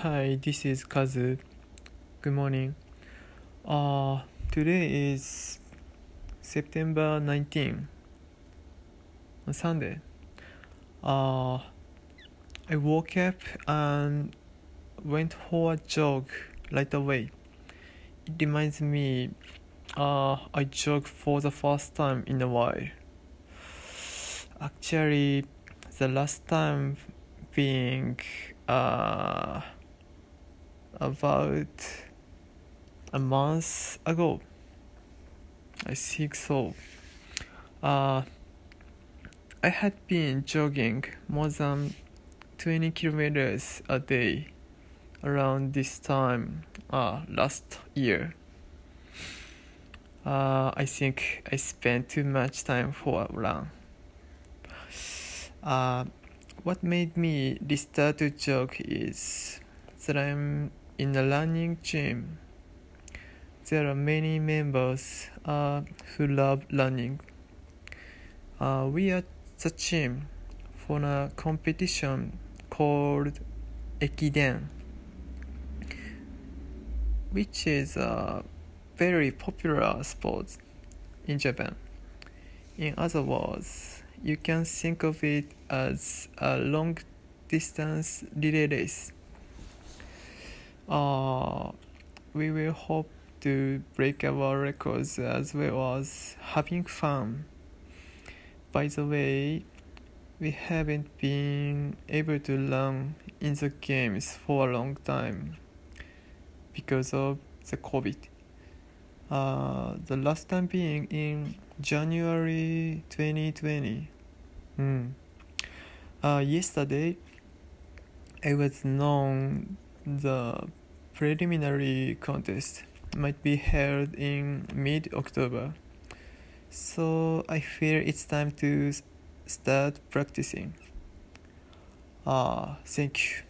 Hi, this is Kazu. Good morning. Uh, today is September 19, on Sunday. Uh, I woke up and went for a jog right away. It reminds me uh, I jogged for the first time in a while. Actually, the last time being uh, about a month ago. I think so. Uh, I had been jogging more than 20 kilometers a day around this time uh, last year. Uh, I think I spent too much time for a run. Uh, what made me restart to jog is that I'm in the running team, There are many members uh, who love running. Uh, we are the team for a competition called Ekiden, which is a very popular sport in Japan. In other words, you can think of it as a long distance relay race. Uh, we will hope to break our records as well as having fun. By the way, we haven't been able to run in the games for a long time because of the COVID. Uh, the last time being in January 2020. Hmm. Uh, yesterday, I was known the preliminary contest might be held in mid October. So I feel it's time to start practicing. Ah, thank you.